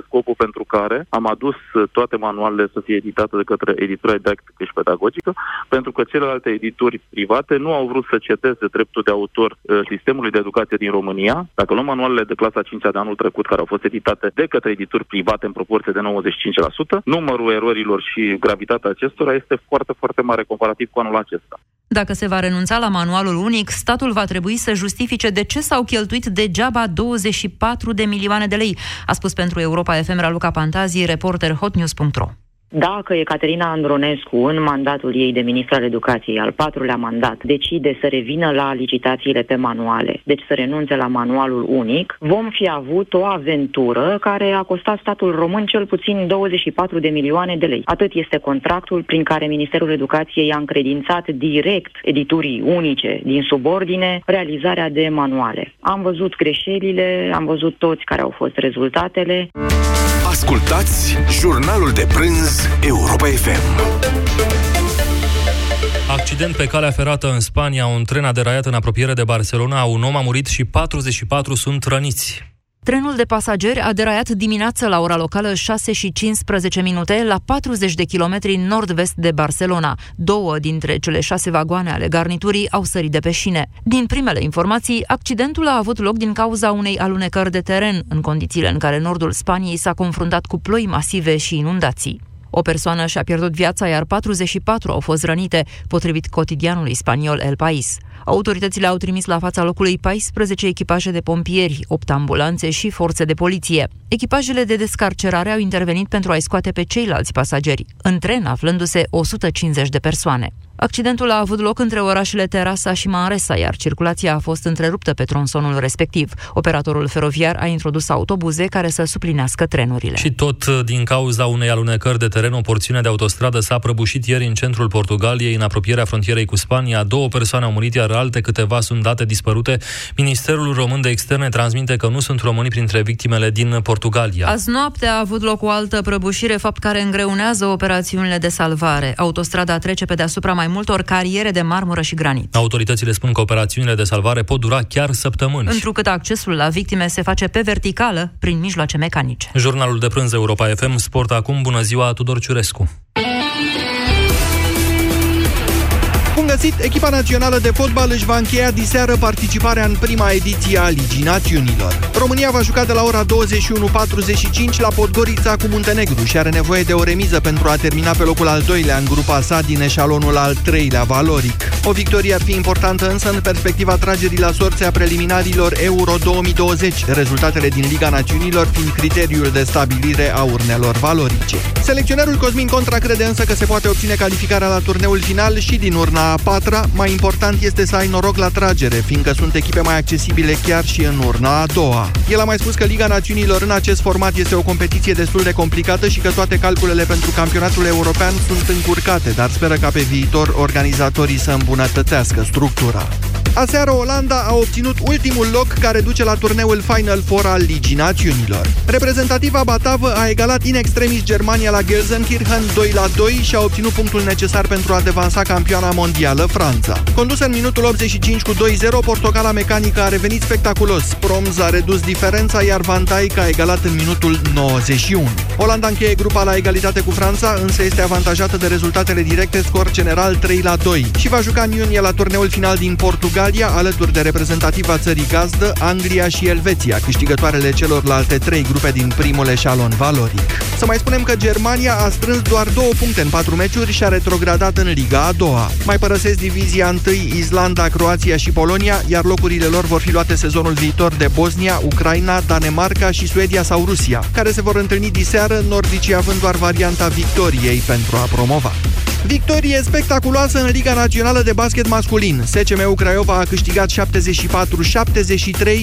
scopul pentru care am adus toate manualele să fie editate de către editura didactică și pedagogică, pentru că celelalte edituri private nu au vrut să cedeze dreptul de autor uh, sistemului de educație din România. Dacă luăm manualele de clasa 5 de anul trecut, care au fost editate de către edituri private în proporție de 95%, numărul erorilor și gravitatea acestora este foarte, foarte mare comparativ cu anul acesta. Dacă se va renunța la manualul unic, statul va trebui să justifice de ce s-au cheltuit degeaba 24 de milioane de lei, a spus pentru Europa FM Luca Pantazi, reporter hotnews.ro. Dacă Ecaterina Andronescu, în mandatul ei de ministru al educației, al patrulea mandat, decide să revină la licitațiile pe manuale, deci să renunțe la manualul unic, vom fi avut o aventură care a costat statul român cel puțin 24 de milioane de lei. Atât este contractul prin care Ministerul Educației a încredințat direct editurii unice din subordine realizarea de manuale. Am văzut greșelile, am văzut toți care au fost rezultatele. Ascultați jurnalul de prânz Europa FM. Accident pe calea ferată în Spania, un tren a deraiat în apropiere de Barcelona, un om a murit și 44 sunt răniți. Trenul de pasageri a deraiat dimineața la ora locală 6 și 15 minute la 40 de kilometri nord-vest de Barcelona. Două dintre cele șase vagoane ale garniturii au sărit de pe șine. Din primele informații, accidentul a avut loc din cauza unei alunecări de teren, în condițiile în care nordul Spaniei s-a confruntat cu ploi masive și inundații. O persoană și-a pierdut viața, iar 44 au fost rănite, potrivit cotidianului spaniol El País. Autoritățile au trimis la fața locului 14 echipaje de pompieri, 8 ambulanțe și forțe de poliție. Echipajele de descarcerare au intervenit pentru a-i scoate pe ceilalți pasageri, în tren aflându-se 150 de persoane. Accidentul a avut loc între orașele Terasa și Manresa, iar circulația a fost întreruptă pe tronsonul respectiv. Operatorul feroviar a introdus autobuze care să suplinească trenurile. Și tot uh, din cauza unei alunecări de teren, o porțiune de autostradă s-a prăbușit ieri în centrul Portugaliei, în apropierea frontierei cu Spania. Două persoane au murit, iar alte câteva sunt date dispărute. Ministerul Român de Externe transmite că nu sunt români printre victimele din Portugalia. Azi noapte a avut loc o altă prăbușire, fapt care îngreunează operațiunile de salvare. Autostrada trece pe deasupra mai multor cariere de marmură și granit. Autoritățile spun că operațiunile de salvare pot dura chiar săptămâni. Întrucât accesul la victime se face pe verticală, prin mijloace mecanice. Jurnalul de prânz Europa FM, Sport acum, bună ziua, Tudor Ciurescu. Găsit! Echipa națională de fotbal își va încheia diseară participarea în prima ediție a Ligii Națiunilor. România va juca de la ora 21.45 la Podgorița cu Muntenegru și are nevoie de o remiză pentru a termina pe locul al doilea în grupa sa din eșalonul al treilea valoric. O victorie ar fi importantă însă în perspectiva tragerii la sorțea preliminarilor Euro 2020, rezultatele din Liga Națiunilor fiind criteriul de stabilire a urnelor valorice. Selecționerul Cosmin Contra crede însă că se poate obține calificarea la turneul final și din urna a patra, mai important este să ai noroc la tragere, fiindcă sunt echipe mai accesibile chiar și în urna a doua. El a mai spus că Liga Națiunilor în acest format este o competiție destul de complicată și că toate calculele pentru campionatul european sunt încurcate, dar speră ca pe viitor organizatorii să îmbunătățească structura. Aseară Olanda a obținut ultimul loc care duce la turneul Final Four al Ligii Națiunilor. Reprezentativa batavă a egalat in extremis Germania la Gelsenkirchen 2 la 2 și a obținut punctul necesar pentru a devansa campioana mondială Franța. Condusă în minutul 85 cu 2-0, Portocala mecanică a revenit spectaculos. Proms a redus diferența, iar Van Dijk a egalat în minutul 91. Olanda încheie grupa la egalitate cu Franța, însă este avantajată de rezultatele directe, scor general 3 la 2 și va juca în iunie la turneul final din Portugal Portugalia, alături de reprezentativa țării gazdă, Anglia și Elveția, câștigătoarele celorlalte trei grupe din primul eșalon valoric. Să mai spunem că Germania a strâns doar două puncte în patru meciuri și a retrogradat în Liga a doua. Mai părăsesc divizia întâi Islanda, Croația și Polonia, iar locurile lor vor fi luate sezonul viitor de Bosnia, Ucraina, Danemarca și Suedia sau Rusia, care se vor întâlni diseară, nordicii având doar varianta victoriei pentru a promova. Victorie spectaculoasă în Liga Națională de Basket Masculin. SCM Craiova a câștigat 74-73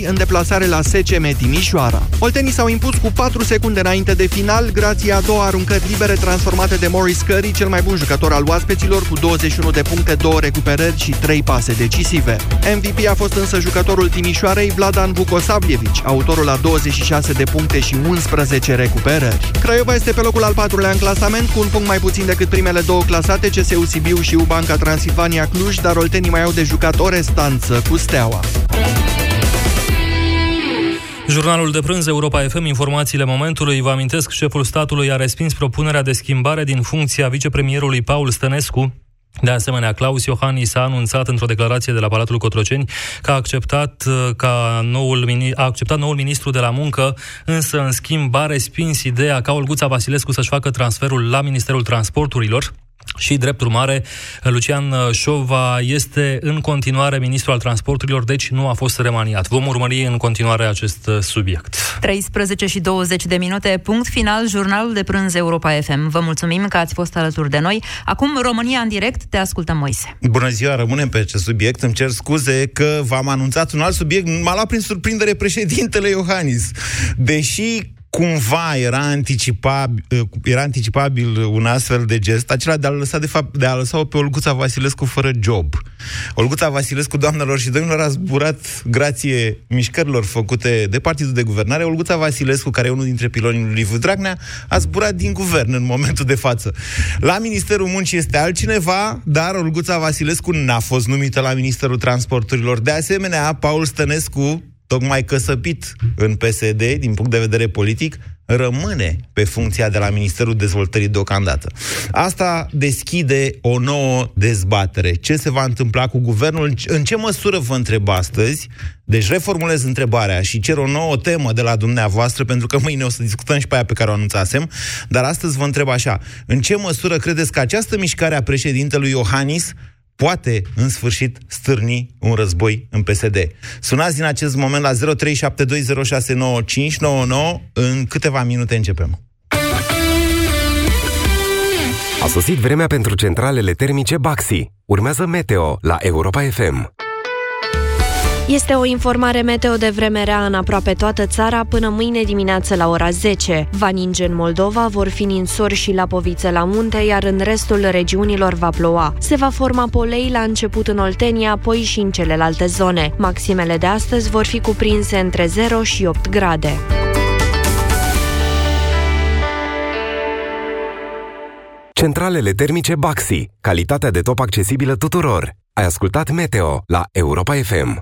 în deplasare la SCM Timișoara. Oltenii s-au impus cu 4 secunde înainte de final, grație a două aruncări libere transformate de Morris Curry, cel mai bun jucător al oaspeților, cu 21 de puncte, 2 recuperări și 3 pase decisive. MVP a fost însă jucătorul Timișoarei Vladan Vukosavljevici, autorul la 26 de puncte și 11 recuperări. Craiova este pe locul al patrulea în clasament, cu un punct mai puțin decât primele două clasate clasate CSU Sibiu și Ubanca Transilvania Cluj, dar oltenii mai au de jucat o restanță cu Steaua. Jurnalul de prânz Europa FM, informațiile momentului. Vă amintesc, șeful statului a respins propunerea de schimbare din funcția vicepremierului Paul Stănescu de asemenea, Claus Iohannis a anunțat într-o declarație de la Palatul Cotroceni că a acceptat, ca noul, a acceptat noul ministru de la muncă, însă, în schimb, a respins ideea ca Olguța Vasilescu să-și facă transferul la Ministerul Transporturilor. Și, drept urmare, Lucian Șova este în continuare ministru al transporturilor, deci nu a fost remaniat. Vom urmări în continuare acest subiect. 13 și 20 de minute, punct final, jurnalul de prânz Europa FM. Vă mulțumim că ați fost alături de noi. Acum, România în direct, te ascultăm, Moise. Bună ziua, rămânem pe acest subiect. Îmi cer scuze că v-am anunțat un alt subiect. M-a luat prin surprindere președintele Iohannis. Deși cumva era anticipabil, era anticipabil un astfel de gest, acela de a lăsa, de fapt, de a lăsa pe Olguța Vasilescu fără job. Olguța Vasilescu, doamnelor și domnilor, a zburat grație mișcărilor făcute de Partidul de Guvernare. Olguța Vasilescu, care e unul dintre pilonii lui Liviu Dragnea, a zburat din guvern în momentul de față. La Ministerul Muncii este altcineva, dar Olguța Vasilescu n-a fost numită la Ministerul Transporturilor. De asemenea, Paul Stănescu, tocmai căsăpit în PSD, din punct de vedere politic, rămâne pe funcția de la Ministerul Dezvoltării deocamdată. Asta deschide o nouă dezbatere. Ce se va întâmpla cu guvernul? În ce măsură vă întreb astăzi? Deci reformulez întrebarea și cer o nouă temă de la dumneavoastră, pentru că mâine o să discutăm și pe aia pe care o anunțasem, dar astăzi vă întreb așa. În ce măsură credeți că această mișcare a președintelui Iohannis poate, în sfârșit, stârni un război în PSD. Sunați din acest moment la 0372069599. În câteva minute începem. A sosit vremea pentru centralele termice Baxi. Urmează Meteo la Europa FM. Este o informare meteo de vreme rea în aproape toată țara până mâine dimineață la ora 10. Va ninge în Moldova, vor fi ninsori și lapovițe la munte, iar în restul regiunilor va ploua. Se va forma polei la început în Oltenia, apoi și în celelalte zone. Maximele de astăzi vor fi cuprinse între 0 și 8 grade. Centralele termice Baxi. Calitatea de top accesibilă tuturor. Ai ascultat Meteo la Europa FM.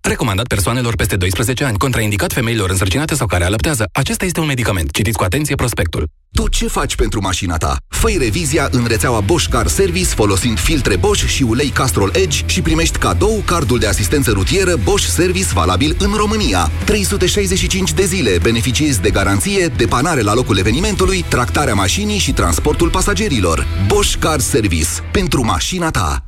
Recomandat persoanelor peste 12 ani, contraindicat femeilor însărcinate sau care alăptează. Acesta este un medicament. Citiți cu atenție prospectul. Tu ce faci pentru mașina ta? Făi revizia în rețeaua Bosch Car Service folosind filtre Bosch și ulei Castrol Edge și primești cadou cardul de asistență rutieră Bosch Service valabil în România. 365 de zile beneficiezi de garanție, depanare la locul evenimentului, tractarea mașinii și transportul pasagerilor. Bosch Car Service. Pentru mașina ta.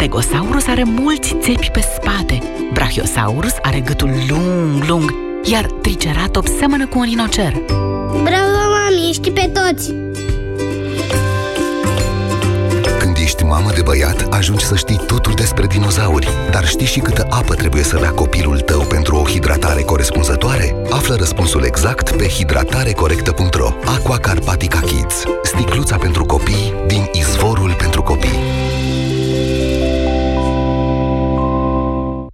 Stegosaurus are mulți țepi pe spate, Brachiosaurus are gâtul lung, lung, iar Triceratops seamănă cu un rinocer. Bravo, mami, știi pe toți! Când ești mamă de băiat, ajungi să știi totul despre dinozauri. Dar știi și câtă apă trebuie să bea copilul tău pentru o hidratare corespunzătoare? Află răspunsul exact pe hidratarecorectă.ro Aqua Carpatica Kids. Sticluța pentru copii din izvorul pentru copii.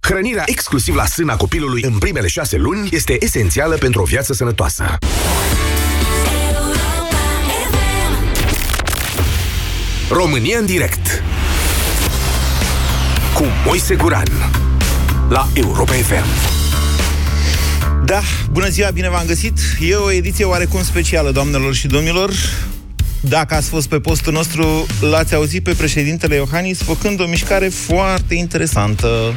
Hrănirea exclusiv la sâna copilului în primele șase luni este esențială pentru o viață sănătoasă. România în direct cu Moise Guran la Europa FM. Da, bună ziua, bine v-am găsit. E o ediție oarecum specială, doamnelor și domnilor. Dacă ați fost pe postul nostru, l-ați auzit pe președintele Iohannis făcând o mișcare foarte interesantă.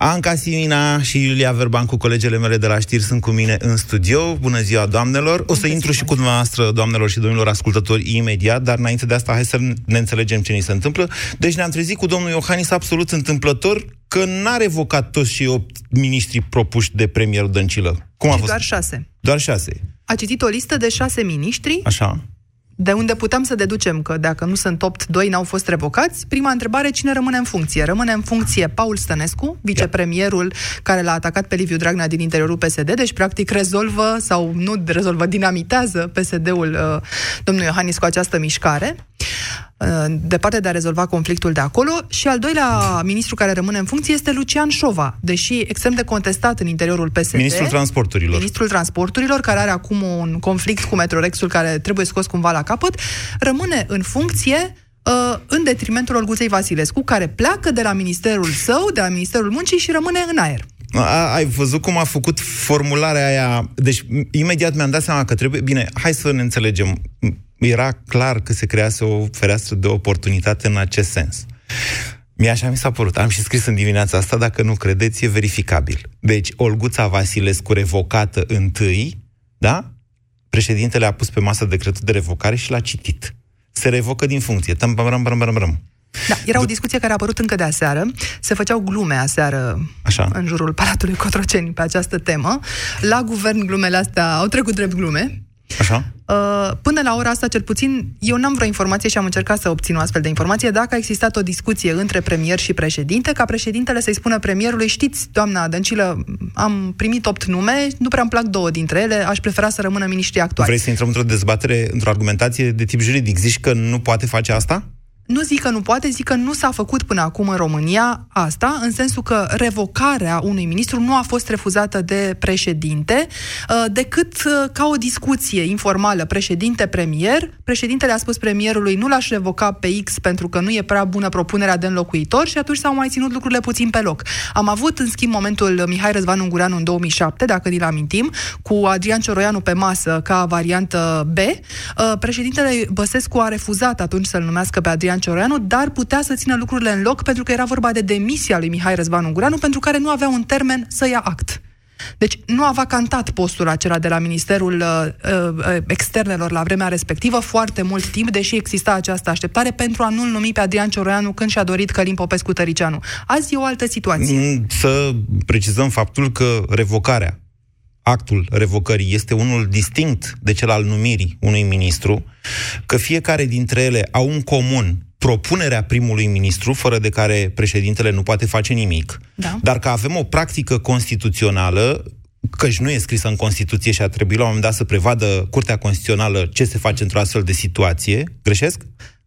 Anca Simina și Iulia Verban cu colegele mele de la știri sunt cu mine în studio. Bună ziua, doamnelor! O să intru și cu dumneavoastră, doamnelor și domnilor ascultători, imediat, dar înainte de asta, hai să ne înțelegem ce ni se întâmplă. Deci ne-am trezit cu domnul Iohannis absolut întâmplător că n-a revocat toți și opt miniștri propuși de premierul Dăncilă. Cum a Și fost? doar șase. Doar șase. A citit o listă de șase miniștri, Așa. De unde putem să deducem că dacă nu sunt opt, doi n-au fost revocați. Prima întrebare, cine rămâne în funcție? Rămâne în funcție Paul Stănescu, vicepremierul care l-a atacat pe Liviu Dragnea din interiorul PSD, deci practic rezolvă sau nu rezolvă, dinamitează PSD-ul uh, domnului Iohannis cu această mișcare. Uh, departe de a rezolva conflictul de acolo. Și al doilea ministru care rămâne în funcție este Lucian Șova, deși extrem de contestat în interiorul PSD. Ministrul Transporturilor. Ministrul Transporturilor, care are acum un conflict cu Metrorexul care trebuie scos cumva la capăt, rămâne în funcție uh, în detrimentul Olguței Vasilescu, care pleacă de la ministerul său, de la Ministerul Muncii și rămâne în aer. A, ai văzut cum a făcut formularea aia? Deci, m- imediat mi-am dat seama că trebuie... Bine, hai să ne înțelegem. Era clar că se crease o fereastră de oportunitate în acest sens. Mie așa mi s-a părut. Am și scris în dimineața asta, dacă nu credeți, e verificabil. Deci, Olguța Vasilescu revocată întâi, da? Președintele a pus pe masă decretul de revocare și l-a citit. Se revocă din funcție. Tăm, băm, băm, băm, băm, băm. Da, era o discuție care a apărut încă de aseară. Se făceau glume aseară Așa. în jurul Palatului Cotroceni pe această temă. La guvern glumele astea au trecut drept glume. Așa? Uh, Până la ora asta, cel puțin, eu n-am vreo informație și am încercat să obțin o astfel de informație dacă a existat o discuție între premier și președinte, ca președintele să-i spună premierului, știți, doamna Dăncilă, am primit opt nume, nu prea îmi plac două dintre ele, aș prefera să rămână miniștrii actuali. Vrei să intrăm într-o dezbatere, într-o argumentație de tip juridic? Zici că nu poate face asta? Nu zic că nu poate, zic că nu s-a făcut până acum în România asta, în sensul că revocarea unui ministru nu a fost refuzată de președinte, uh, decât uh, ca o discuție informală președinte-premier. Președintele a spus premierului nu l-aș revoca pe X pentru că nu e prea bună propunerea de înlocuitor și atunci s-au mai ținut lucrurile puțin pe loc. Am avut, în schimb, momentul Mihai Răzvan Ungureanu în 2007, dacă ni-l amintim, cu Adrian Cioroianu pe masă ca variantă B. Uh, Președintele Băsescu a refuzat atunci să-l numească pe Adrian Cioroianu, dar putea să țină lucrurile în loc pentru că era vorba de demisia lui Mihai Răzvan Ungureanu, pentru care nu avea un termen să ia act. Deci nu a vacantat postul acela de la Ministerul uh, uh, Externelor la vremea respectivă foarte mult timp, deși exista această așteptare pentru a nu-l numi pe Adrian Cioroianu când și-a dorit Călim Popescu Tăricianu. Azi e o altă situație. Mm, Să precizăm faptul că revocarea, actul revocării este unul distinct de cel al numirii unui ministru, că fiecare dintre ele au un comun propunerea primului ministru, fără de care președintele nu poate face nimic, Da. dar că avem o practică constituțională căci nu e scrisă în Constituție și a trebuit la un moment dat să prevadă Curtea Constituțională ce se face într-o astfel de situație. Greșesc?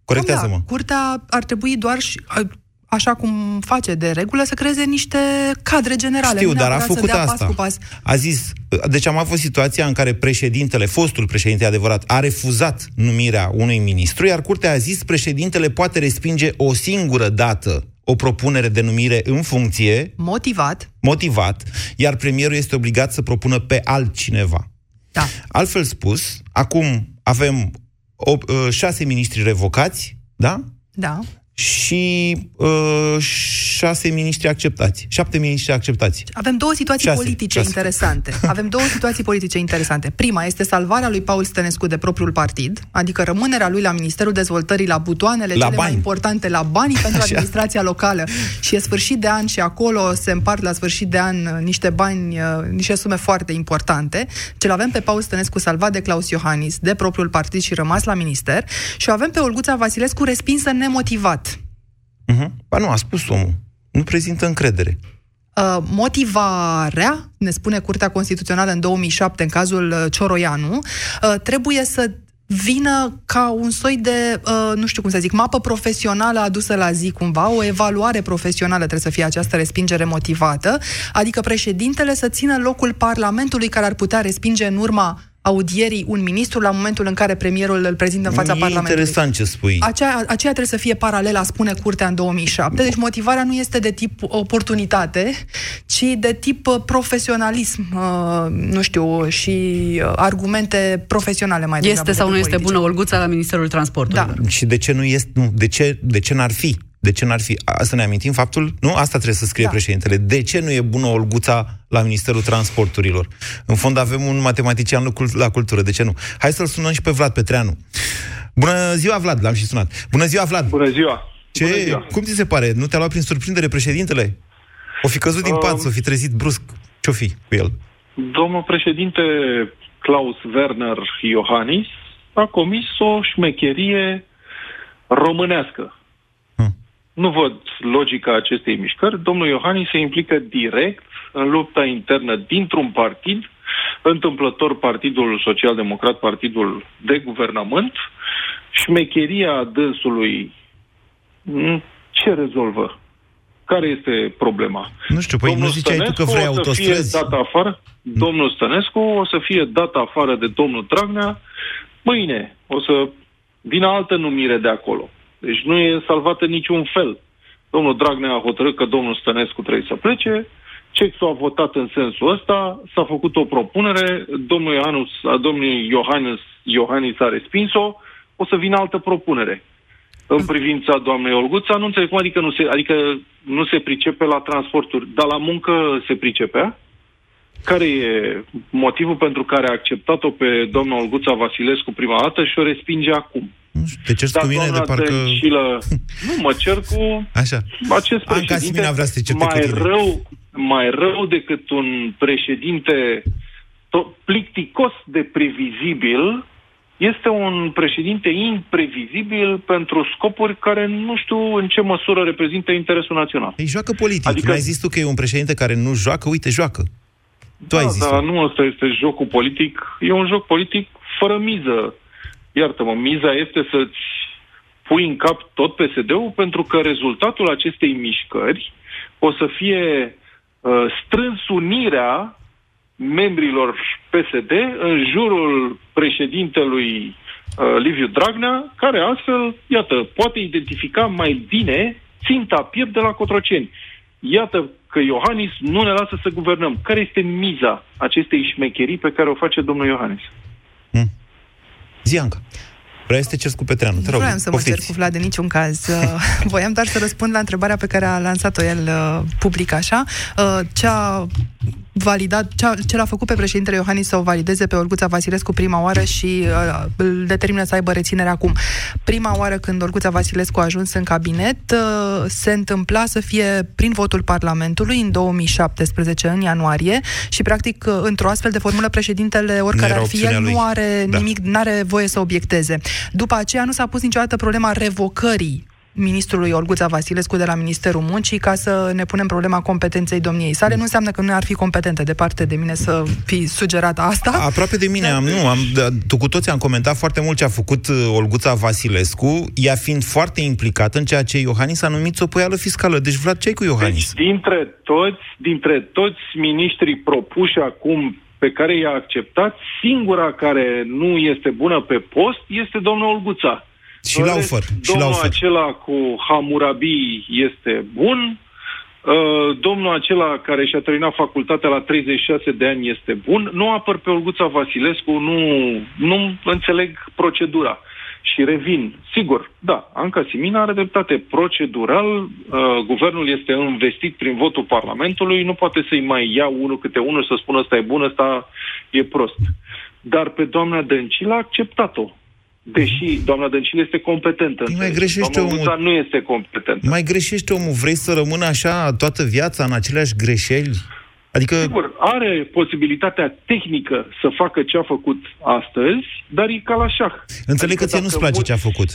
Corectează-mă. Da, curtea ar trebui doar și, a- așa cum face de regulă, să creeze niște cadre generale. Știu, nu dar a neapărat să făcut dea asta. Pas cu pas. A zis, deci am avut situația în care președintele, fostul președinte adevărat, a refuzat numirea unui ministru, iar curtea a zis președintele poate respinge o singură dată o propunere de numire în funcție, Motivat. motivat, iar premierul este obligat să propună pe altcineva. Da. Altfel spus, acum avem o, uh, șase miniștri revocați, da? Da. Și uh, șase miniștri acceptați. Șapte miniștri acceptați. Avem două situații Șase, politice șase. interesante. Avem două situații politice interesante. Prima este salvarea lui Paul Stănescu de propriul partid, adică rămânerea lui la Ministerul Dezvoltării la butoanele La cele mai bani. importante, la banii pentru Așa. administrația locală. Și e sfârșit de an și acolo se împart la sfârșit de an uh, niște bani, uh, niște sume foarte importante. Ce avem pe Paul Stănescu salvat de Claus Iohannis, de propriul partid și rămas la minister. Și o avem pe Olguța Vasilescu respinsă nemotivat. Uh-huh. Ba nu, a spus omul. Nu prezintă încredere. Uh, motivarea, ne spune Curtea Constituțională în 2007, în cazul uh, Cioroianu, uh, trebuie să vină ca un soi de, uh, nu știu cum să zic, mapă profesională adusă la zi cumva, o evaluare profesională trebuie să fie această respingere motivată, adică președintele să țină locul Parlamentului care ar putea respinge în urma audierii un ministru la momentul în care premierul îl prezintă în fața e Parlamentului. interesant ce spui. Aceea, aceea trebuie să fie paralela, spune Curtea în 2007. Deci motivarea nu este de tip oportunitate, ci de tip uh, profesionalism, uh, nu știu, și uh, argumente profesionale mai degrabă. Este sau nu decât este politice. bună Olguța la Ministerul Transporturilor? Da. Și de ce nu este, nu, de ce, de ce n-ar fi? De ce n-ar fi? A, să ne amintim faptul, nu? Asta trebuie să scrie da. președintele. De ce nu e bună Olguța la Ministerul Transporturilor? În fond avem un matematician la cultură, de ce nu? Hai să-l sunăm și pe Vlad Petreanu. Bună ziua, Vlad, l-am și sunat. Bună ziua, Vlad! Bună ziua! Ce? Bună ziua. Cum ți se pare? Nu te-a luat prin surprindere președintele? O fi căzut din pat, Um, s-o fi trezit brusc. Ce-o fi cu el? Domnul președinte Klaus Werner Iohannis a comis o șmecherie românească. Nu văd logica acestei mișcări. Domnul Iohannis se implică direct în lupta internă dintr-un partid, întâmplător Partidul Social-Democrat, partidul de guvernământ. Șmecheria dânsului m, ce rezolvă? Care este problema? Nu știu, păi nu ziceai tu că vrei o să autostrăzi? fie dat afară, domnul Stănescu o să fie dat afară de domnul Dragnea, mâine o să vină altă numire de acolo. Deci nu e salvată niciun fel. Domnul Dragnea a hotărât că domnul Stănescu trebuie să plece, Cexul a votat în sensul ăsta, s-a făcut o propunere, domnul Iohannis, a domnului Iohannis, Iohannis a respins-o, o să vină altă propunere. În privința doamnei Olguța, nu înțeleg cum adică nu se, adică nu se pricepe la transporturi, dar la muncă se pricepea? Care e motivul pentru care a acceptat-o pe doamna Olguța Vasilescu prima dată și o respinge acum? Te ceri cu mine de doamna parcă... Dăncilă, nu, mă cer cu Așa. acest Anca președinte Simina vrea să te certe cu mai tine. rău, mai rău decât un președinte to- plicticos de previzibil este un președinte imprevizibil pentru scopuri care nu știu în ce măsură reprezintă interesul național. Ei joacă politic. Adică... Adică- Nu ai zis tu că e un președinte care nu joacă? Uite, joacă. Tu ai da, zis. dar nu ăsta este jocul politic. E un joc politic fără miză. Iartă-mă, miza este să-ți pui în cap tot PSD-ul pentru că rezultatul acestei mișcări o să fie uh, strâns unirea membrilor PSD în jurul președintelui uh, Liviu Dragnea, care astfel, iată, poate identifica mai bine ținta piept de la Cotroceni. Iată că Iohannis nu ne lasă să guvernăm. Care este miza acestei șmecherii pe care o face domnul Iohannis? Zianca. Vreau să te ceri cu Petreanu. Te Nu rog, vreau să mă cer poftiți. cu Vlad în niciun caz. Uh, Voiam doar să răspund la întrebarea pe care a lansat-o el uh, public așa. Uh, Ce a validat, ce, a, ce l-a făcut pe președintele Iohannis să o valideze pe Olguța Vasilescu prima oară și uh, îl determină să aibă reținere acum. Prima oară când Olguța Vasilescu a ajuns în cabinet, uh, se întâmpla să fie prin votul Parlamentului în 2017, în ianuarie, și practic uh, într-o astfel de formulă președintele, oricare era ar fi opțiunea el, lui. nu are Da. nimic, nu are voie să obiecteze. După aceea nu s-a pus niciodată problema revocării ministrului Olguța Vasilescu de la Ministerul Muncii ca să ne punem problema competenței domniei sale. Nu înseamnă că nu ar fi competentă, departe de mine să fi sugerat asta. Aproape de mine am, nu, am, da, tu cu toții am comentat foarte mult ce a făcut uh, Olguța Vasilescu, ea fiind foarte implicată în ceea ce Iohannis a numit sopoială fiscală. Deci, Vlad, ce cu Iohannis? Deci, dintre toți, dintre toți miniștrii propuși acum pe care i-a acceptat, singura care nu este bună pe post este domnul Olguța. Și În Laufer, rest, și Domnul Laufer. acela cu Hammurabi este bun, uh, domnul acela care și-a terminat facultatea la 36 de ani este bun, nu apăr pe Olguța Vasilescu, nu, nu înțeleg procedura. Și revin, sigur, da, Anca Simina are dreptate. Procedural, uh, guvernul este investit prin votul Parlamentului, nu poate să-i mai ia unul câte unul să spună ăsta e bun, ăsta e prost. Dar pe doamna Dăncilă a acceptat-o. Deși doamna Dăncilă este competentă. mai înțelegi. greșește doamna omul. Olguța nu este competentă. Mai greșește omul? Vrei să rămână așa toată viața în aceleași greșeli? Adică... Sigur, are posibilitatea tehnică să facă ce a făcut astăzi, dar e ca la șah. Înțeleg că ție dacă nu-ți place mulți- ce a făcut.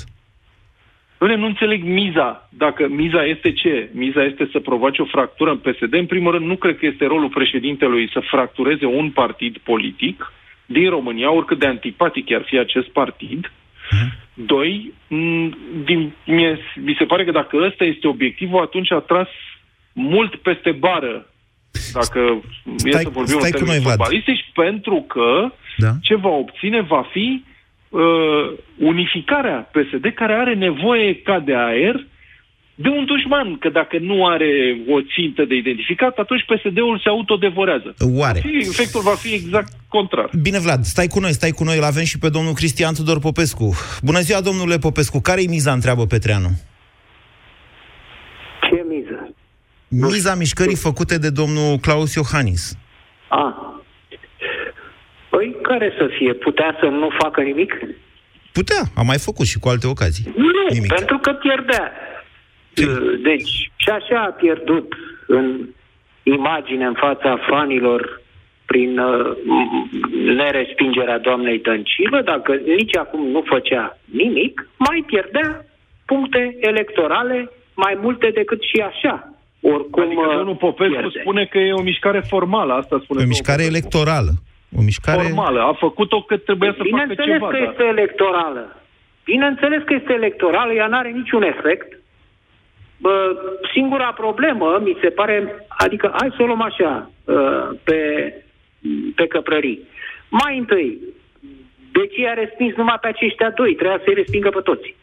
Doamne, nu înțeleg miza. Dacă miza este ce? Miza este să provoace o fractură în PSD. În primul rând, nu cred că este rolul președintelui să fractureze un partid politic din România, oricât de antipatic ar fi acest partid. Doi, m, din, mie, mi se pare că dacă ăsta este obiectivul, atunci a tras mult peste bară. Dacă e Stai- să vorbim stai în cu noi, termeni Vlad. fotbalistici, pentru că Da. ce va obține va fi uh, unificarea PSD, care are nevoie ca de aer de un dușman, că dacă nu are o țintă de identificat, atunci PSD-ul se autodevorează. Oare? Și efectul va fi exact contrar. Bine, Vlad, stai cu noi, stai cu noi, îl avem și pe domnul Cristian Tudor Popescu. Bună ziua, domnule Popescu, care-i miza, întreabă Petreanu? miza mișcării făcute de domnul Claus Iohannis. A. Păi, care să fie? Putea să nu facă nimic? Putea, a mai făcut și cu alte ocazii. Nu, Nimic. pentru că pierdea. Deci, și așa a pierdut în imagine în fața fanilor prin uh, nerespingerea doamnei Dăncilă, dacă nici acum nu făcea nimic, mai pierdea puncte electorale mai multe decât și așa. Oricum, adică domnul Popescu pierde. spune că e o mișcare formală, asta spune O mișcare electorală. O mișcare... Formală, a făcut-o că trebuia să facă Bineînțeles ceva. că dar- este electorală. Bineînțeles că este electorală, ea nu are niciun efect. Bă, singura problemă, mi se pare, adică hai să o luăm așa, uh, pe, pe căprării. Mai întâi, de ce a respins numai pe aceștia doi? Trebuia să-i respingă pe toți.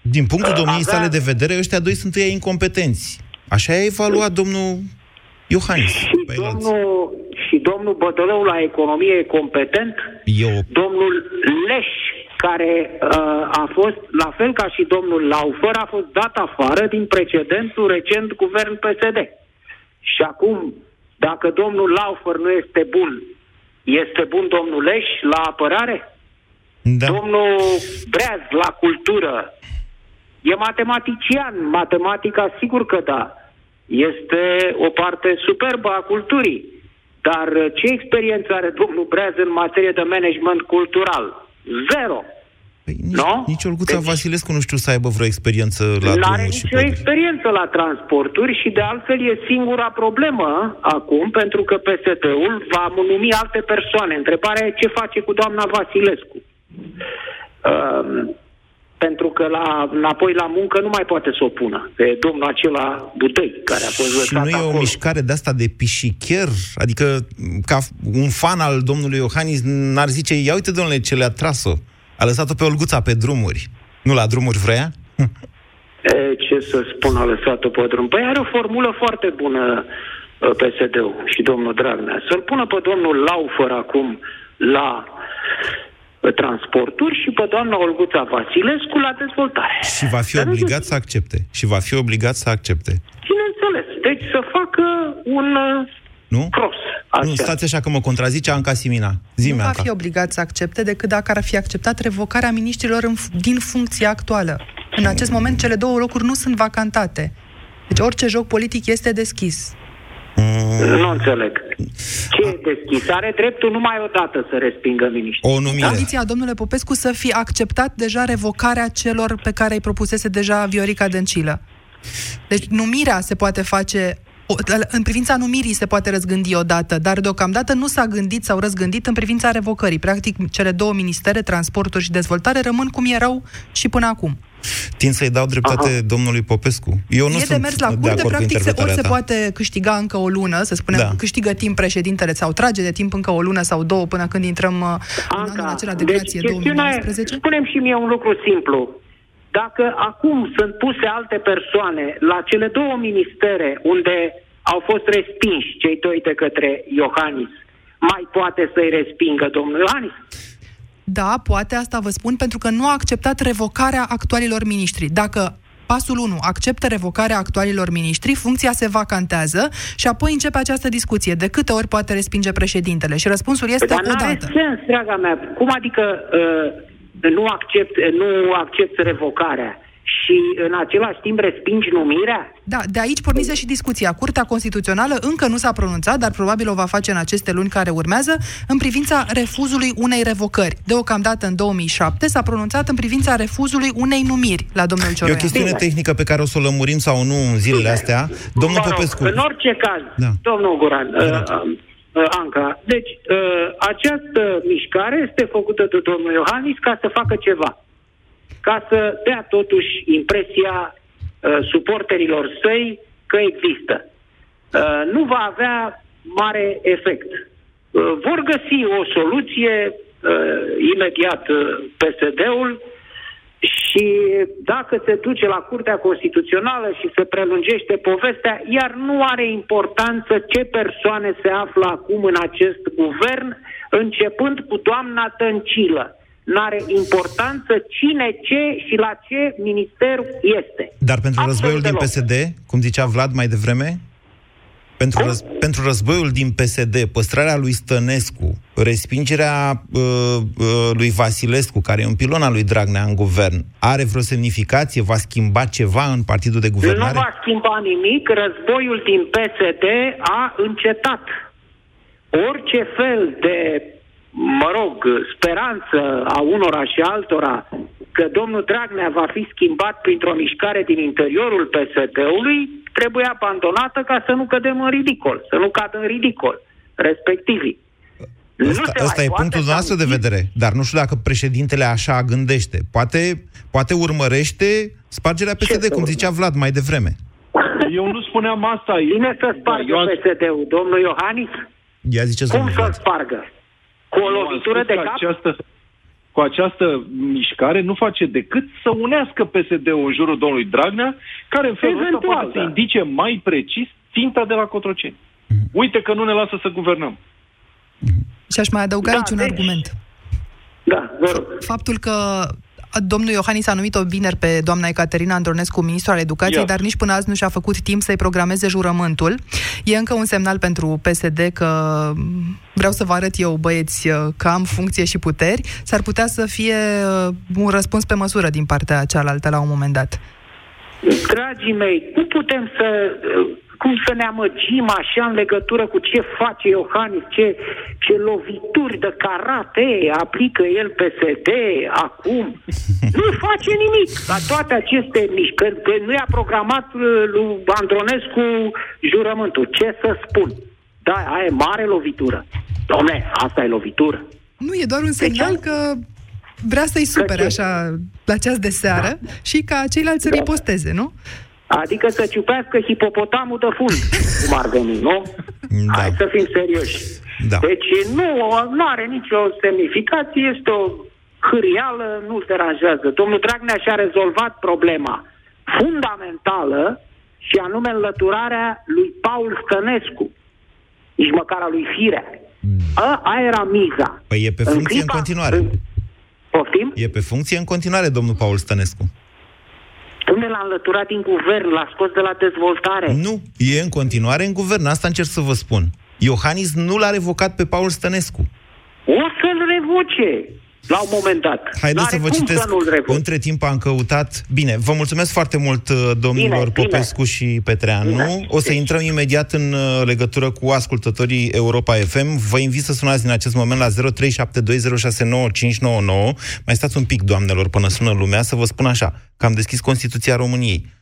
Din punctul Uh, domniei avea- sale de vedere, ăștia doi sunt ei incompetenți. Așa a evaluat domnul Iohannis. Și domnul, și domnul Bădălău la economie e competent, Eu, Domnul Leș, care uh, a fost, la fel ca și domnul Laufer, a fost dat afară din precedentul recent guvern PSD. Și acum, dacă domnul Laufer nu este bun, este bun domnul Leș la apărare? Da. Domnul Breaz la cultură. E matematician. Matematica, sigur că da. Este o parte superbă a culturii. Dar uh, ce experiență are domnul Breaz în materie de management cultural? Zero. Păi, nici, Nu? nici Olguța Vasilescu nu știu să aibă vreo experiență la Nu are drumuri și nicio poduri. experiență la transporturi și de altfel e singura problemă acum, pentru că PSD-ul va numi alte persoane. Întrebarea e ce face cu doamna Vasilescu. Um, pentru că la, înapoi la muncă nu mai poate să o pună. Pe domnul acela Budăi, care a fost Și lăsat nu e o acolo. mișcare de asta de pișicher? Adică, ca un fan al domnului Iohannis n-ar zice, ia uite, domnule, ce le-a tras-o. A lăsat-o pe Olguța pe drumuri. Nu la drumuri vrea? E, ce să spun, a lăsat-o pe drum. Păi are o formulă foarte bună uh, PSD-ul și domnul Dragnea. Să-l pună pe domnul Laufer acum la uh, transporturi și pe doamna Olguța Vasilescu la dezvoltare. Și va fi obligat să accepte. Și va fi obligat să accepte. Bineînțeles. Deci să facă un uh, Nu? cross. Nu, stați așa că mă contrazice Anca Simina. Zi-mi, nu va Anca. fi obligat să accepte decât dacă ar fi acceptat revocarea miniștrilor în, f- din funcția actuală. În acest moment, cele două locuri nu sunt vacantate. Deci orice joc politic este deschis. Nu înțeleg. Ce e deschis? Are dreptul numai o dată să respingă miniștri. O numire. Condiția, domnule Popescu, să fi acceptat deja revocarea celor pe care îi propusese deja Viorica Dăncilă. Deci numirea se poate face o- în privința numirii se poate răzgândi odată, dar deocamdată nu s-a gândit sau răzgândit în privința revocării. Practic, cele două ministere, transporturi și dezvoltare, rămân cum erau și până acum. Tind să-i dau dreptate Aha. domnului Popescu. Eu nu e de sunt mers la de curte, acord cu practic se, ori interpretarea se ta. poate câștiga încă o lună, să spunem, Da. câștigă timp președintele sau trage de timp încă o lună sau două până când intrăm uh, în anul acela de grație deci, chestiunea e, 2019. spunem și mie un lucru simplu. Dacă acum sunt puse alte persoane la cele două ministere unde au fost respinși cei doi de către Iohannis, mai poate să-i respingă domnul Iohannis? Da, poate asta vă spun, pentru că nu a acceptat revocarea actualilor miniștri. Dacă pasul 1 acceptă revocarea actualilor miniștri, funcția se vacantează și apoi începe această discuție. De câte ori poate respinge președintele? Și răspunsul este Dar n-are odată. sens, draga mea. Cum adică uh, nu, accept, nu accept revocarea și în același timp respingi numirea? Da, de aici pornise și discuția. Curtea Constituțională încă nu s-a pronunțat, dar probabil o va face în aceste luni care urmează, în privința refuzului unei revocări. Deocamdată, în 2007, s-a pronunțat în privința refuzului unei numiri la domnul E o Cioroian. chestiune tehnică pe care o să o lămurim sau nu în zilele astea. Domnul Mă rog, Popescu, În orice caz, Da. domnul Guran, uh, uh, Anca, deci uh, această mișcare este făcută de domnul Iohannis ca să facă ceva. Ca să dea totuși impresia uh, suporterilor săi că există. Uh, nu va avea mare efect. Uh, vor găsi o soluție uh, imediat uh, PSD-ul și dacă se duce la Curtea Constituțională și se prelungește povestea, iar nu are importanță ce persoane se află acum în acest guvern, începând cu doamna Tăncilă, n-are importanță cine, ce și la ce minister este. Dar pentru Absolut războiul din deloc. PSD, cum zicea Vlad mai devreme, pentru, răz, pentru războiul din PSD, păstrarea lui Stănescu, respingerea uh, uh, lui Vasilescu, care e un pilon al lui Dragnea în guvern, are vreo semnificație? Va schimba ceva în partidul de Nu guvernare? va schimba nimic, războiul din PSD a încetat. Orice fel de, mă rog, speranță a unora și altora că domnul Dragnea va fi schimbat printr-o mișcare din interiorul PSD-ului, trebuie abandonată ca să nu cădem în ridicol, să nu cadă în ridicol, respectivii. Nu Asta, se asta mai e poate punctul să nostru de vedere, dar nu știu dacă președintele așa gândește. Poate, poate urmărește spargerea PSD, cum zicea Vlad mai devreme. Eu nu spuneam asta. Cine să spargă Eu am- PSD-ul? Domnul Iohannis? Ia ziceți, Cum domnul să-l Vlad. spargă? Cu o Eu am lovitură spus de că cap? Această, cu această mișcare nu face decât să unească PSD-ul în jurul domnului Dragnea, care în felul ăsta Eventual, poate să da. indice mai precis ținta de la Cotroceni. Uite că nu ne lasă să guvernăm. Și aș mai adăuga Da, aici un deci- argument. Da, vă rog. Faptul că domnul Iohannis a numit-o vineri pe doamna Ecaterina Andronescu, ministru al educației, Ia. dar nici până azi nu și-a făcut timp să-i programeze jurământul. E încă un semnal pentru PSD că vreau să vă arăt eu, băieți, că am funcție și puteri. S-ar putea să fie uh, un răspuns pe măsură din partea cealaltă la un moment dat. Dragii mei, nu putem să cum să ne amăgim așa în legătură cu ce face Iohannis, ce, ce lovituri de karate aplică el PSD acum. Nu face nimic la toate aceste mișcări, că nu i-a programat uh, lui Andronescu jurământul. Ce să spun? Da, aia e mare lovitură. Dom'le, asta e lovitură. Nu, e doar un semnal că vrea să-i supere ce? așa la ceas de seară și ca ceilalți să riposteze, nu? Adică să ciupească hipopotamul de fund, cum ar veni, nu? Da. Hai să fim serioși. Da. Deci nu, nu are nicio semnificație, este o hârială, nu deranjează. Domnul Dragnea și-a rezolvat problema fundamentală și anume înlăturarea lui Paul Stănescu, nici măcar a lui Firea. A, aia era miza. Păi e pe funcție în continuare. Poftim? E pe funcție în continuare, domnul Paul Stănescu. Unde l-a înlăturat din guvern, l-a scos de la dezvoltare. Nu, e în continuare în guvern, asta încerc să vă spun. Iohannis nu l-a revocat pe Paul Stănescu. O să-l revoce la un moment dat. Haideți N-are să vă cum citesc. Să nu-l revoce. Între timp am căutat... Bine, vă mulțumesc foarte mult, uh, domnilor Bine, bine. Popescu și Petreanu. Bine. O să intrăm imediat în uh, legătură cu ascultătorii Europa FM. Vă invit să sunați din acest moment la 0372069599. Mai stați un pic, doamnelor, până sună lumea, să vă spun așa, că am deschis Constituția României.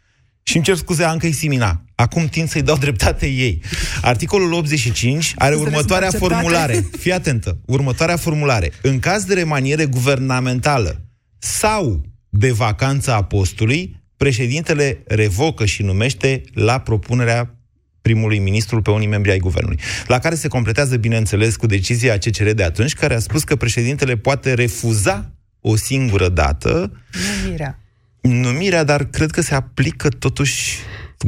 Și îmi cer scuze, Anca Simina. Acum tind să-i dau dreptate ei. Articolul 85 are Să le următoarea sunt acceptate. formulare. Fii atentă. Următoarea formulare. În caz de remaniere guvernamentală sau de vacanță a postului, președintele revocă și numește la propunerea primului ministru pe unii membri ai guvernului. La care se completează, bineînțeles, cu decizia CCR de atunci, care a spus că președintele poate refuza o singură dată Numirea. Numirea, dar cred că se aplică totuși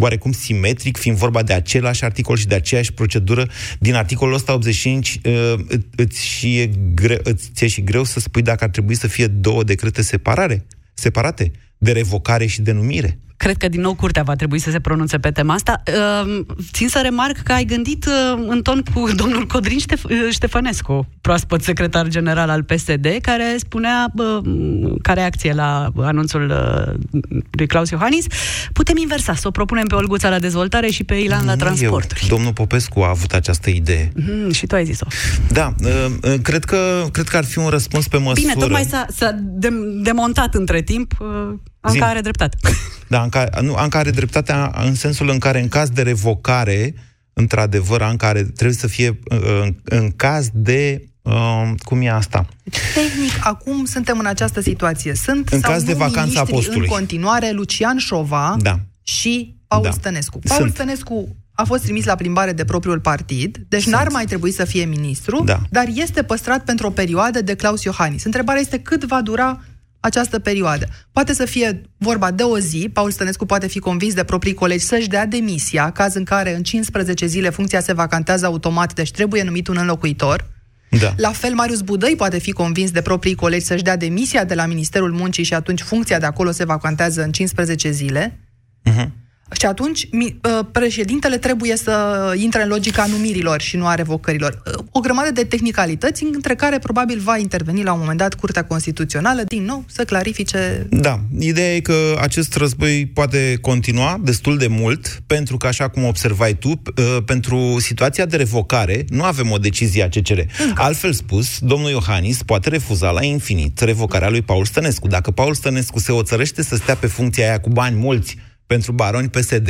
oarecum simetric, fiind vorba de același articol și de aceeași procedură. Din articolul ăsta 85 uh, î- îți, și e gre- îți ți-e și greu să spui dacă ar trebui să fie două decrete separare, separate, de revocare și de numire. Cred că din nou curtea va trebui să se pronunțe pe tema asta. Uh, Țin să remarc că ai gândit uh, în ton cu domnul Codrin Ștef- uh, Ștefănescu, proaspăt secretar general al PSD, care spunea, uh, ca reacție la anunțul uh, lui Claus Iohannis, putem inversa, să o propunem pe Olguța la dezvoltare și pe Ilan la Nu transporturi. Eu. Domnul Popescu a avut această idee. Mm, și tu ai zis-o. Da, uh, uh, cred că, cred că ar fi un răspuns pe măsură. Bine, tocmai s-a, s-a de- demontat între timp. Uh, Anca Zi. are dreptate. Da, Anca, nu, Anca are dreptatea în sensul în care în caz de revocare, într-adevăr, Anca are, trebuie să fie uh, în, în caz de... Uh, cum e asta? Tehnic, acum suntem în această situație. Sunt În sau caz de nu vacanța miniștri postului. în continuare Lucian Șova Da. și Paul Da. Stănescu. Paul Sunt. Stănescu a fost trimis la plimbare de propriul partid, deci Sunt. n-ar mai trebui să fie ministru, Da. dar este păstrat pentru o perioadă de Claus Iohannis. Întrebarea este cât va dura această perioadă. Poate să fie vorba de o zi, Paul Stănescu poate fi convins de proprii colegi să-și dea demisia, caz în care în 15 zile funcția se vacantează automat, deci trebuie numit un înlocuitor. Da. La fel, Marius Budăi poate fi convins de proprii colegi să-și dea demisia de la Ministerul Muncii și atunci funcția de acolo se vacantează în 15 zile. Uh-huh. Și atunci mi, uh, președintele trebuie să intre în logica numirilor și nu a revocărilor. Uh, O grămadă de tehnicalități între care probabil va interveni la un moment dat Curtea Constituțională din nou să clarifice Da, ideea e că acest război poate continua destul de mult, pentru că, așa cum observai tu, uh, pentru situația de revocare nu avem o decizie a CCR. Altfel spus, domnul Iohannis poate refuza la infinit revocarea lui Paul Stănescu. Dacă Paul Stănescu se oțărește să stea pe funcția aia cu bani mulți pentru baroni PSD,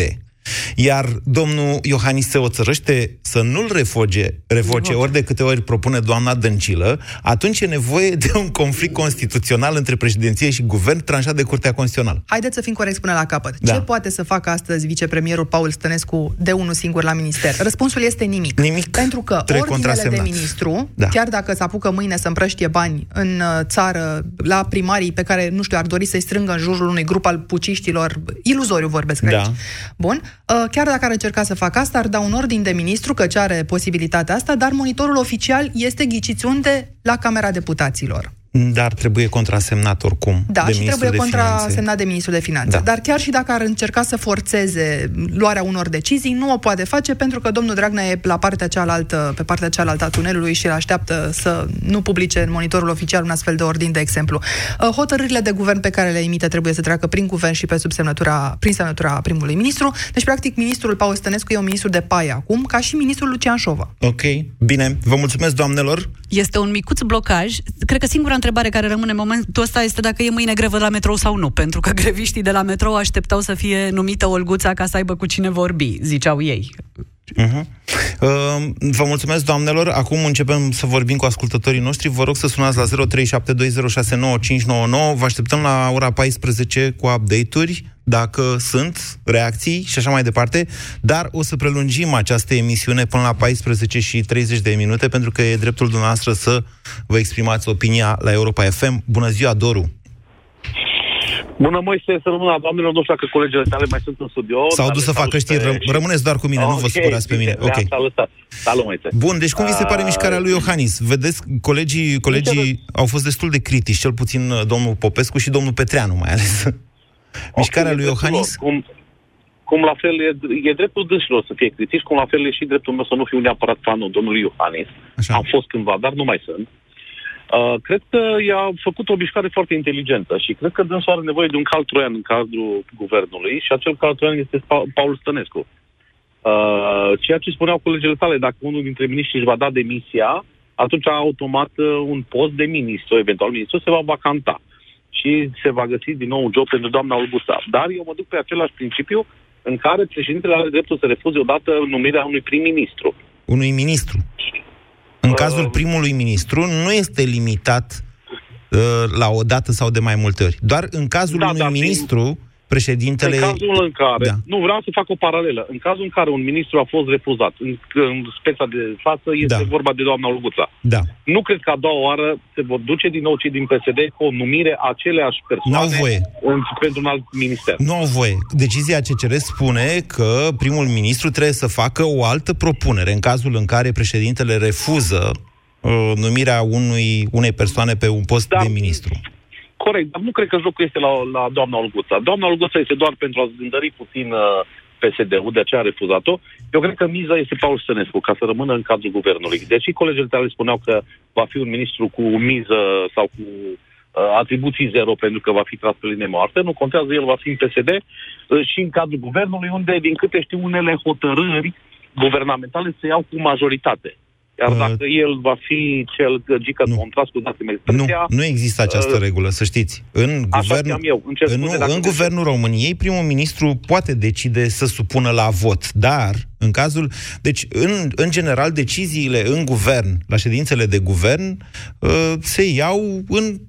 iar domnul Iohannis se oțărăște să nu-l refoge, revoce ori de câte ori propune doamna Dăncilă, atunci e nevoie de un conflict constituțional între președinție și guvern tranșat de Curtea Constituțională. Haideți să fim corecți până la capăt. Da. Ce poate să facă astăzi vicepremierul Paul Stănescu de unul singur la minister? Răspunsul este nimic. Nimic. Pentru că Trebuie ordinele de contrasemnat. ministru, Da. chiar dacă se apucă mâine să împrăștie bani în uh, țară la primarii pe care, nu știu, ar dori să-i strângă în jurul unui grup al puciștilor, iluzoriu vorbesc Da. aici. Bun. Uh, Chiar dacă ar încerca să facă asta, ar da un ordin de ministru, căci are posibilitatea asta, dar monitorul oficial este ghiciți unde? La Camera Deputaților. Dar trebuie contrasemnat oricum Da, de și ministrul trebuie de contrasemnat Finanțe. de ministrul de Finanțe. Da. Dar chiar și dacă ar încerca să forțeze luarea unor decizii, nu o poate face pentru că domnul Dragnea e la partea cealaltă, pe partea cealaltă a tunelului și îl așteaptă să nu publice în monitorul oficial un astfel de ordin, de exemplu. Uh, Hotărârile de guvern pe care le emite trebuie să treacă prin guvern și pe sub semnătura, prin semnătura primului ministru. Deci, practic, ministrul Paul Stănescu e un ministru de paie acum, ca și ministrul Lucian Șova. Ok, bine. Vă mulțumesc, doamnelor. Este un micuț blocaj. Cred că singura întrebare care rămâne în momentul ăsta este dacă e mâine grevă la metrou sau nu, pentru că greviștii de la metrou așteptau să fie numită Olguța ca să aibă cu cine vorbi, ziceau ei. Uh-huh. Uh, vă mulțumesc, doamnelor. Acum începem să vorbim cu ascultătorii noștri. Vă rog să sunați la 0372069599. Vă așteptăm la ora 14 cu update-uri, dacă sunt reacții și așa mai departe. Dar o să prelungim această emisiune până la 14 și 30 de minute, pentru că e dreptul dumneavoastră să vă exprimați opinia la Europa FM. Bună ziua, Doru! Bună, Moise, să rămână doamnelor, nu știu dacă colegele tale mai sunt în studio. S-au dar dus le să facă salut știri. pe- Ră- Rămâneți doar cu mine, nu vă Ok, supărați pe mine. bine, Ok. le-am salutat. Salut, Moise. Bun, deci cum vi se pare Ah, mișcarea lui Iohannis? Vedeți, colegii, colegii au fost destul de critici, cel puțin uh, domnul Popescu și domnul Petreanu mai ales. mișcarea lui Iohannis? Cum, cum la fel e, e dreptul dânșilor să fie critici, cum la fel e și dreptul meu să nu fiu neapărat fanul domnului Iohannis. Așa. Am fost cândva, dar nu mai sunt. Uh, cred că i-a făcut o mișcare foarte inteligentă și cred că dânsul are nevoie de un cal troian în cadrul guvernului și acel cal troian este Pa- Paul Stănescu. Uh, ceea ce spuneau colegele tale, dacă unul dintre miniștri își va da demisia, atunci automat uh, un post de ministru, eventual ministru, se va vacanta și se va găsi din nou un job pentru doamna Olguța. Dar eu mă duc pe același principiu în care președintele are dreptul să refuze odată numirea unui prim-ministru. Unui ministru. În cazul primului ministru nu este limitat uh, la o dată sau de mai multe ori. Doar în cazul Da, unui dar prin- ministru, președintele... În cazul în care, Da. da. nu vreau să fac o paralelă, în cazul în care un ministru a fost refuzat, în, în speța de față este Da. vorba de doamna Olguța. Da. Nu cred că a doua oară se vor duce din nou cei din PSD cu o numire a aceleași persoane N-au voie. În, pentru un alt minister. Nu au voie. Decizia CCR spune că primul ministru trebuie să facă o altă propunere în cazul în care președintele refuză uh, numirea unui, unei persoane pe un post Da. de ministru. Corect, dar nu cred că jocul este la, la doamna Olguța. Doamna Olguța este doar pentru a zgândări puțin uh, PSD-ul, de aceea a refuzat-o. Eu cred că miza este Paul Stănescu, ca să rămână în cadrul guvernului. Deși colegii tale spuneau că va fi un ministru cu miză sau cu uh, atribuții zero pentru că va fi tras pe linie moarte, nu contează, el va fi în PSD uh, și în cadrul guvernului, unde, din câte știu, unele hotărâri guvernamentale se iau cu majoritate. Iar Uh, dacă el va fi cel găgică contras cu dați Nu, expresia... nu există această uh, regulă, să știți. În, Așa guvern, știam eu. Îmi cer în, scuze nu, dacă în greșesc. guvernul României, primul ministru poate decide să supună la vot, dar în cazul... Deci, în, în general, deciziile în guvern, la ședințele de guvern, uh, se iau în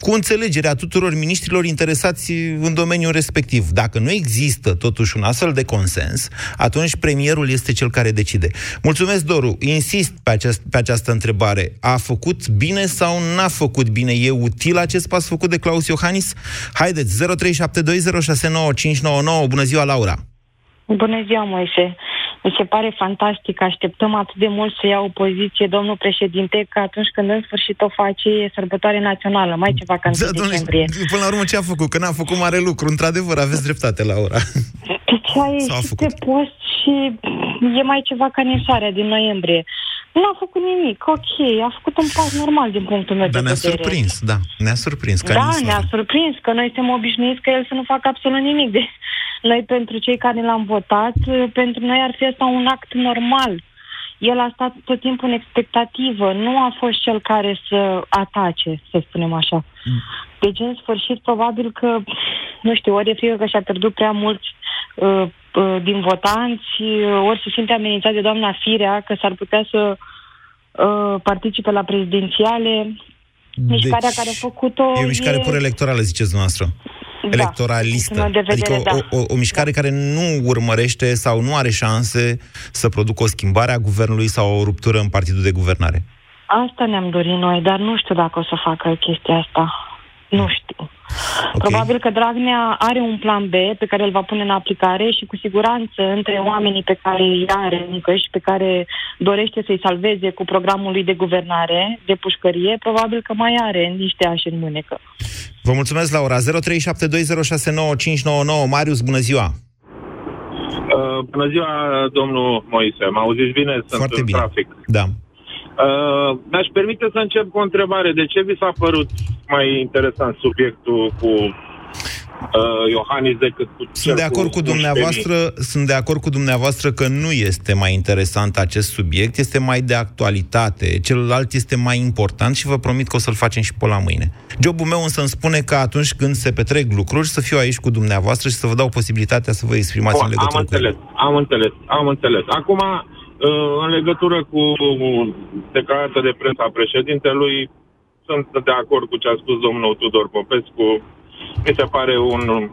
cu înțelegerea tuturor miniștrilor interesați în domeniul respectiv. Dacă nu există totuși un astfel de consens, atunci premierul este cel care decide. Mulțumesc, Doru. Insist pe, aceast, pe această întrebare. A făcut bine sau n-a făcut bine? E util acest pas făcut de Claus Iohannis? Haideți, 0372069599. Bună ziua, Laura! Bună ziua, Moise. Mi se pare fantastic, așteptăm atât de mult să ia o poziție domnul președinte, că atunci când în sfârșit o face e sărbătoare națională, mai ceva ca în Da, domnule, decembrie. până la urmă ce a făcut? Că n-a făcut mare lucru. Într-adevăr, aveți dreptate, Laura. Deci a ieșit pe post și e mai ceva ca nisoarea din noiembrie. Nu a făcut nimic, ok, a făcut un pas normal din punctul meu Dar de ne-a vedere. surprins, da. Ne-a surprins. Ca Da, nisoare. ne-a surprins că noi suntem obișnuiți că el să nu facă absolut nimic. De... Noi, pentru cei care l-am votat, pentru noi ar fi asta un act normal. El a stat tot timpul în expectativă, nu a fost cel care să atace, să spunem așa. Deci, în sfârșit, probabil că, nu știu, ori e frică că și-a pierdut prea mulți uh, uh, din votanți, uh, ori se simte amenințat de doamna Firea, că s-ar putea să uh, participe la prezidențiale. Mișcarea Deci, care a făcut-o E o mișcare e... pur electorală, ziceți dumneavoastră. Da, Electoralistă. din punctul meu de vedere, adică o, o, o mișcare care nu urmărește sau nu are șanse să producă o schimbare a guvernului sau o ruptură în partidul de guvernare. Asta ne-am dorit noi, dar nu știu dacă o să facă chestia asta. Nu știu. Okay. Probabil că Dragnea are un plan B pe care îl va pune în aplicare și cu siguranță între oamenii pe care îi are încă și pe care dorește să-i salveze cu programul lui de guvernare, de pușcărie, probabil că mai are niște ași în mânecă. Vă mulțumesc, Laura. 0372069599. Marius, bună ziua! Uh, bună ziua, domnul Moise. M auziți bine? Sunt Foarte în bine. trafic. Da. Uh, mi-aș permite să încep cu o întrebare. De ce vi s-a părut mai interesant subiectul cu uh, Iohannis decât cu Sunt cel de acord cu Muștenii? dumneavoastră, sunt de acord cu dumneavoastră că nu este mai interesant acest subiect, este mai de actualitate, celălalt este mai important și vă promit că o să-l facem și pe la mâine. Jobul meu însă îmi spune că atunci când se petrec lucruri, să fiu aici cu dumneavoastră și să vă dau posibilitatea să vă exprimați Bun, în legătură am cu ele. înțeles, am înțeles, am înțeles. Acum, uh, în legătură cu declarația de presă a președintelui, sunt de acord cu ce a spus domnul Tudor Popescu. Mi se pare un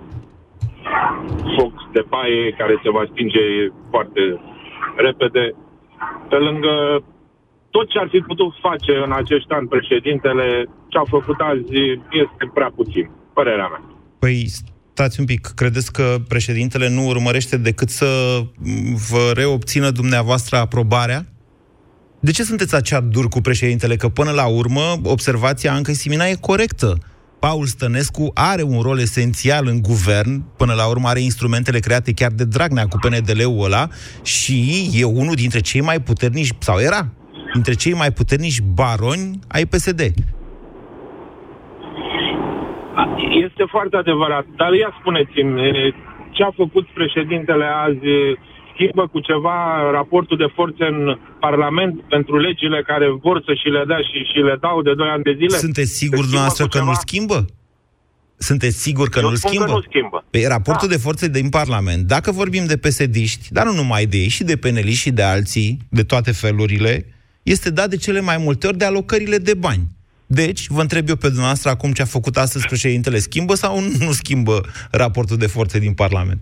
foc de paie care se va stinge foarte repede. Pe lângă tot ce ar fi putut face în acești ani președintele, ce a făcut azi este prea puțin, părerea mea. Păi, stați un pic, credeți că președintele nu urmărește decât să vă reobțină dumneavoastră aprobarea? De ce sunteți acea dur cu președintele? Că până la urmă, observația Anca Simina e corectă. Paul Stănescu are un rol esențial în guvern, până la urmă are instrumentele create chiar de Dragnea cu PNDL-ul ăla și e unul dintre cei mai puternici, sau era, dintre cei mai puternici baroni ai PSD. Este foarte adevărat, dar ia spuneți-mi, e, ce a făcut președintele azi e, schimbă cu ceva raportul de forțe în Parlament pentru legile care vor să și le dea și, și le dau de 2 ani de zile? Sunteți sigur Se schimbă dumneavoastră cu că ceva? nu schimbă? Sunteți sigur că Eu nu spun schimbă? că nu schimbă. Pe raportul de forțe din Parlament, dacă vorbim de pesediști, dar nu numai de ei, și de peneliști și de alții, de toate felurile, este dat de cele mai multe ori de alocările de bani. Deci, vă întreb eu pe dumneavoastră acum ce a făcut astăzi președintele, schimbă sau nu schimbă raportul de forțe din Parlament?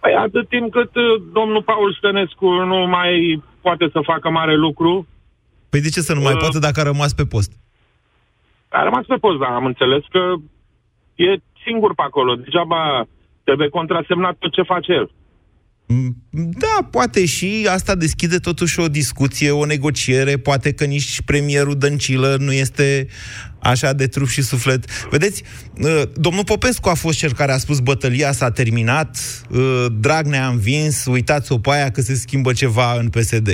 Păi atât timp cât uh, domnul Paul Stănescu nu mai poate să facă mare lucru, Păi de ce să nu mai Uh. poată dacă a rămas pe post? a rămas pe post, dar am înțeles că e singur pe acolo. Degeaba trebuie contrasemnat tot ce face el. Da, poate și asta deschide totuși o discuție, o negociere, poate că nici premierul Dăncilă nu este așa de trup și suflet. Vedeți, uh, domnul Popescu a fost cel care a spus bătălia s-a terminat, uh, Dragnea a învins, uitați-o pe aia că se schimbă ceva în PSD.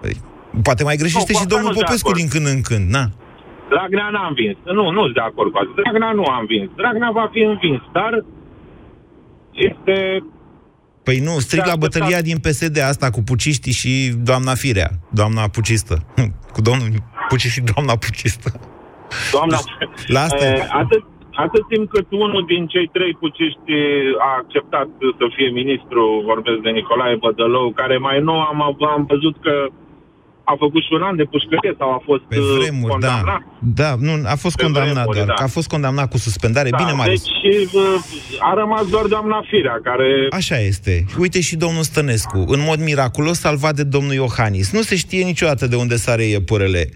Păi, Poate mai greșește Nu, și cu asta domnul nu-s de Popescu acord. din când în când, na. Dragnea n-a învins. Nu, nu sunt de acord cu asta. Dragnea nu a învins. Dragnea va fi învins, dar este... Păi nu, stric Da, la bătălia din PSD asta cu puciștii și doamna Firea, doamna pucistă. cu domnul Puci și doamna pucistă. Doamna, La asta e. Eh, atât, atât timp cât unul din cei trei puciști a acceptat să fie ministru, vorbesc de Nicolae Bădălău, care mai nou am, am văzut că a făcut și un an de pușcărie sau a fost Pe vremuri, da. condamnat? Da, nu, a fost Pe condamnat vremuri, doar, da. că a fost condamnat cu suspendare. Da, Bine, Marius. deci uh, a rămas doar doamna Firea, care... Așa este. Uite și domnul Stănescu, în mod miraculos salvat de domnul Iohannis. Nu se știe niciodată de unde sare iepurele. 0372069599.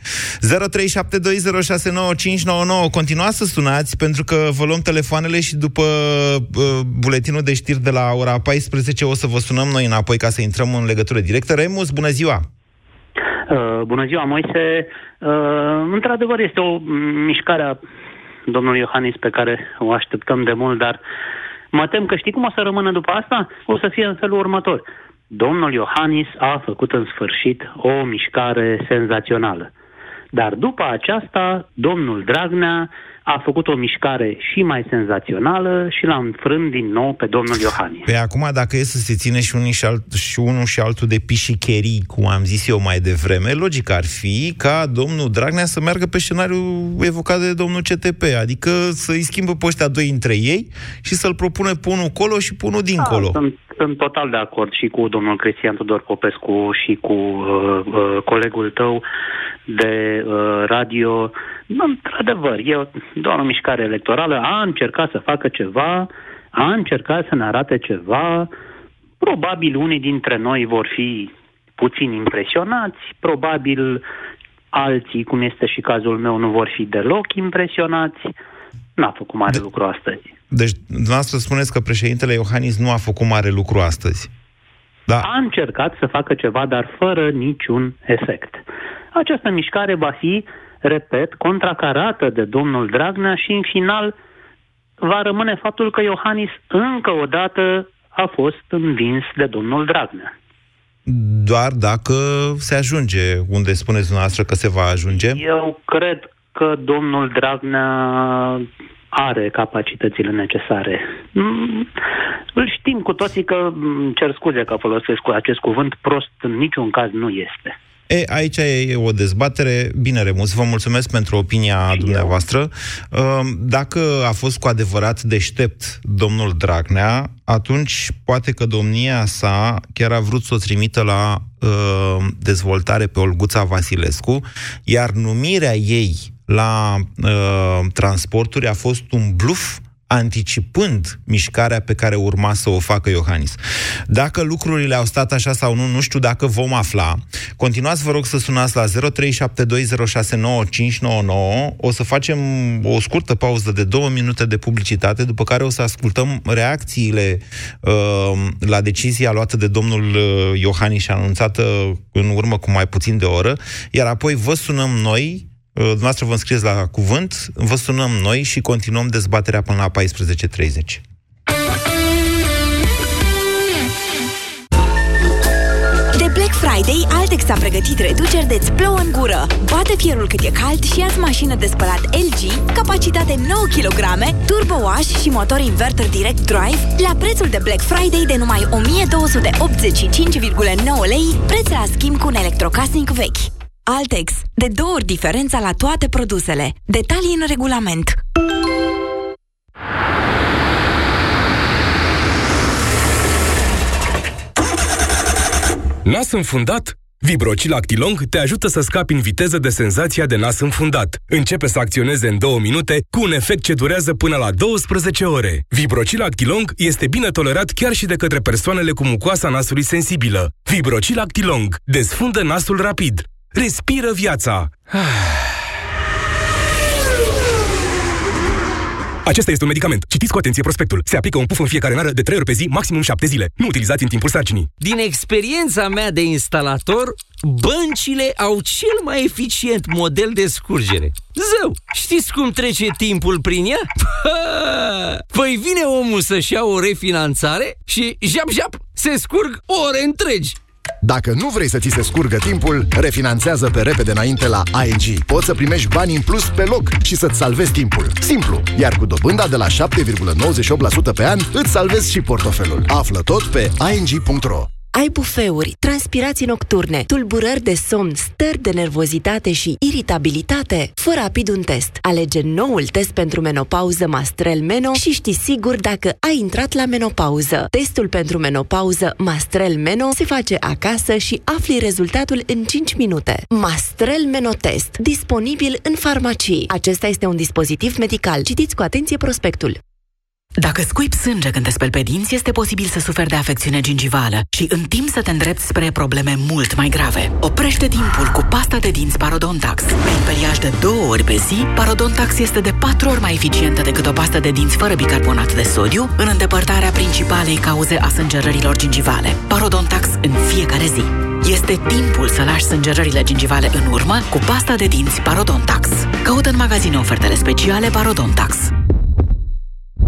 Continuați să sunați, pentru că vă luăm telefoanele și după uh, buletinul de știri de la ora 14 o să vă sunăm noi înapoi ca să intrăm în legătură directă. Remus, bună ziua! Uh, bună ziua, Moise. Uh, într-adevăr, este o mișcare a domnului Iohannis pe care o așteptăm de mult, dar mă tem că știi cum o să rămână după asta? O să fie în felul următor. Domnul Iohannis a făcut în sfârșit o mișcare senzațională. Dar după aceasta, domnul Dragnea a făcut o mișcare și mai senzațională și l-a înfrânt din nou pe domnul Iohannis. Pe acum, dacă e să se ține și, unii și, alt, și unul și altul de pișicherii, cum am zis eu mai devreme, logic ar fi ca domnul Dragnea să meargă pe scenariul evocat de domnul CTP, adică să-i schimbă pe ăștia doi între ei și să-l propune pe unul colo și pe unul dincolo. Da, sunt, sunt total de acord și cu domnul Cristian Tudor Popescu și cu uh, uh, colegul tău de uh, radio. Într-adevăr, e doar o mișcare electorală. A încercat să facă ceva, a încercat să ne arate ceva. Probabil unii dintre noi vor fi puțin impresionați, probabil alții, cum este și cazul meu, nu vor fi deloc impresionați. N-a făcut mare de... lucru astăzi. Deci, dumneavoastră spuneți că președintele Iohannis nu a făcut mare lucru astăzi. Da. A încercat să facă ceva, dar fără niciun efect. Această mișcare va fi, repet, contracarată de domnul Dragnea și, în final, va rămâne faptul că Iohannis încă o dată a fost învins de domnul Dragnea. Doar dacă se ajunge unde spuneți dumneavoastră că se va ajunge? Eu cred că domnul Dragnea are capacitățile necesare. Mm, Îl știm cu toții că, mm, cer scuze că folosesc cu acest cuvânt, prost în niciun caz nu este. E, aici e o dezbatere. Bine, Remus, vă mulțumesc pentru opinia dumneavoastră. Dacă a fost cu adevărat deștept domnul Dragnea, atunci poate că domnia sa chiar a vrut să o trimită la uh, dezvoltare pe Olguța Vasilescu, iar numirea ei la uh, transporturi a fost un bluf anticipând mișcarea pe care urma să o facă Iohannis. Dacă lucrurile au stat așa sau nu, nu știu dacă vom afla. Continuați, vă rog, să sunați la 0372069599. O să facem o scurtă pauză de două minute de publicitate, după care o să ascultăm reacțiile uh, la decizia luată de domnul uh, Iohannis și anunțată în urmă cu mai puțin de o oră, iar apoi vă sunăm noi Uh, Dumneavoastră vă înscrieți la cuvânt, vă sunăm noi și continuăm dezbaterea până la 14.30. De Black Friday, Altex a pregătit reduceri de-ți plouă în gură. Bate fierul cât e cald și ia mașină de spălat LG, capacitate 9 kg, turbo wash și motor inverter direct drive, la prețul de Black Friday de numai 1285,9 lei, preț la schimb cu un electrocasnic vechi. Altex. De două ori diferența la toate produsele. Detalii în regulament. Nas înfundat? Vibrocil Actilong te ajută să scapi în viteză de senzația de nas înfundat. Începe să acționeze în două minute cu un efect ce durează până la 12 ore. Vibrocil Actilong este bine tolerat chiar și de către persoanele cu mucoasa nasului sensibilă. Vibrocil Actilong desfundă nasul rapid. Respiră viața! Acesta este un medicament. Citiți cu atenție prospectul. Se aplică un puf în fiecare nară de 3 ori pe zi, maximum 7 zile. Nu utilizați în timpul sarcinii. Din experiența mea de instalator, băncile au cel mai eficient model de scurgere. Zău, știți cum trece timpul prin ea? Păi vine omul să-și ia o refinanțare și jap-jap, se scurg ore întregi. Dacă nu vrei să ți se scurgă timpul, refinanțează pe repede înainte la ING. Poți să primești bani în plus pe loc și să-ți salvezi timpul. Simplu, iar cu dobânda de la 7,98% pe an, îți salvezi și portofelul. Află tot pe ing.ro. Ai bufeuri, transpirații nocturne, tulburări de somn, stări de nervozitate și iritabilitate? Fă rapid un test. Alege noul test pentru menopauză Mastrel Meno și știi sigur dacă ai intrat la menopauză. Testul pentru menopauză Mastrel Meno se face acasă și afli rezultatul în 5 minute. Mastrel Menotest, disponibil în farmacii. Acesta este un dispozitiv medical. Citiți cu atenție prospectul. Dacă scuip sânge când te speli pe dinți, este posibil să suferi de afecțiune gingivală și în timp să te îndrepți spre probleme mult mai grave. Oprește timpul cu pasta de dinți Parodontax. Prin periaj de două ori pe zi, Parodontax este de patru ori mai eficientă decât o pastă de dinți fără bicarbonat de sodiu în îndepărtarea principalei cauze a sângerărilor gingivale. Parodontax în fiecare zi. Este timpul să lași sângerările gingivale în urmă cu pasta de dinți Parodontax. Caută în magazine ofertele speciale Parodontax.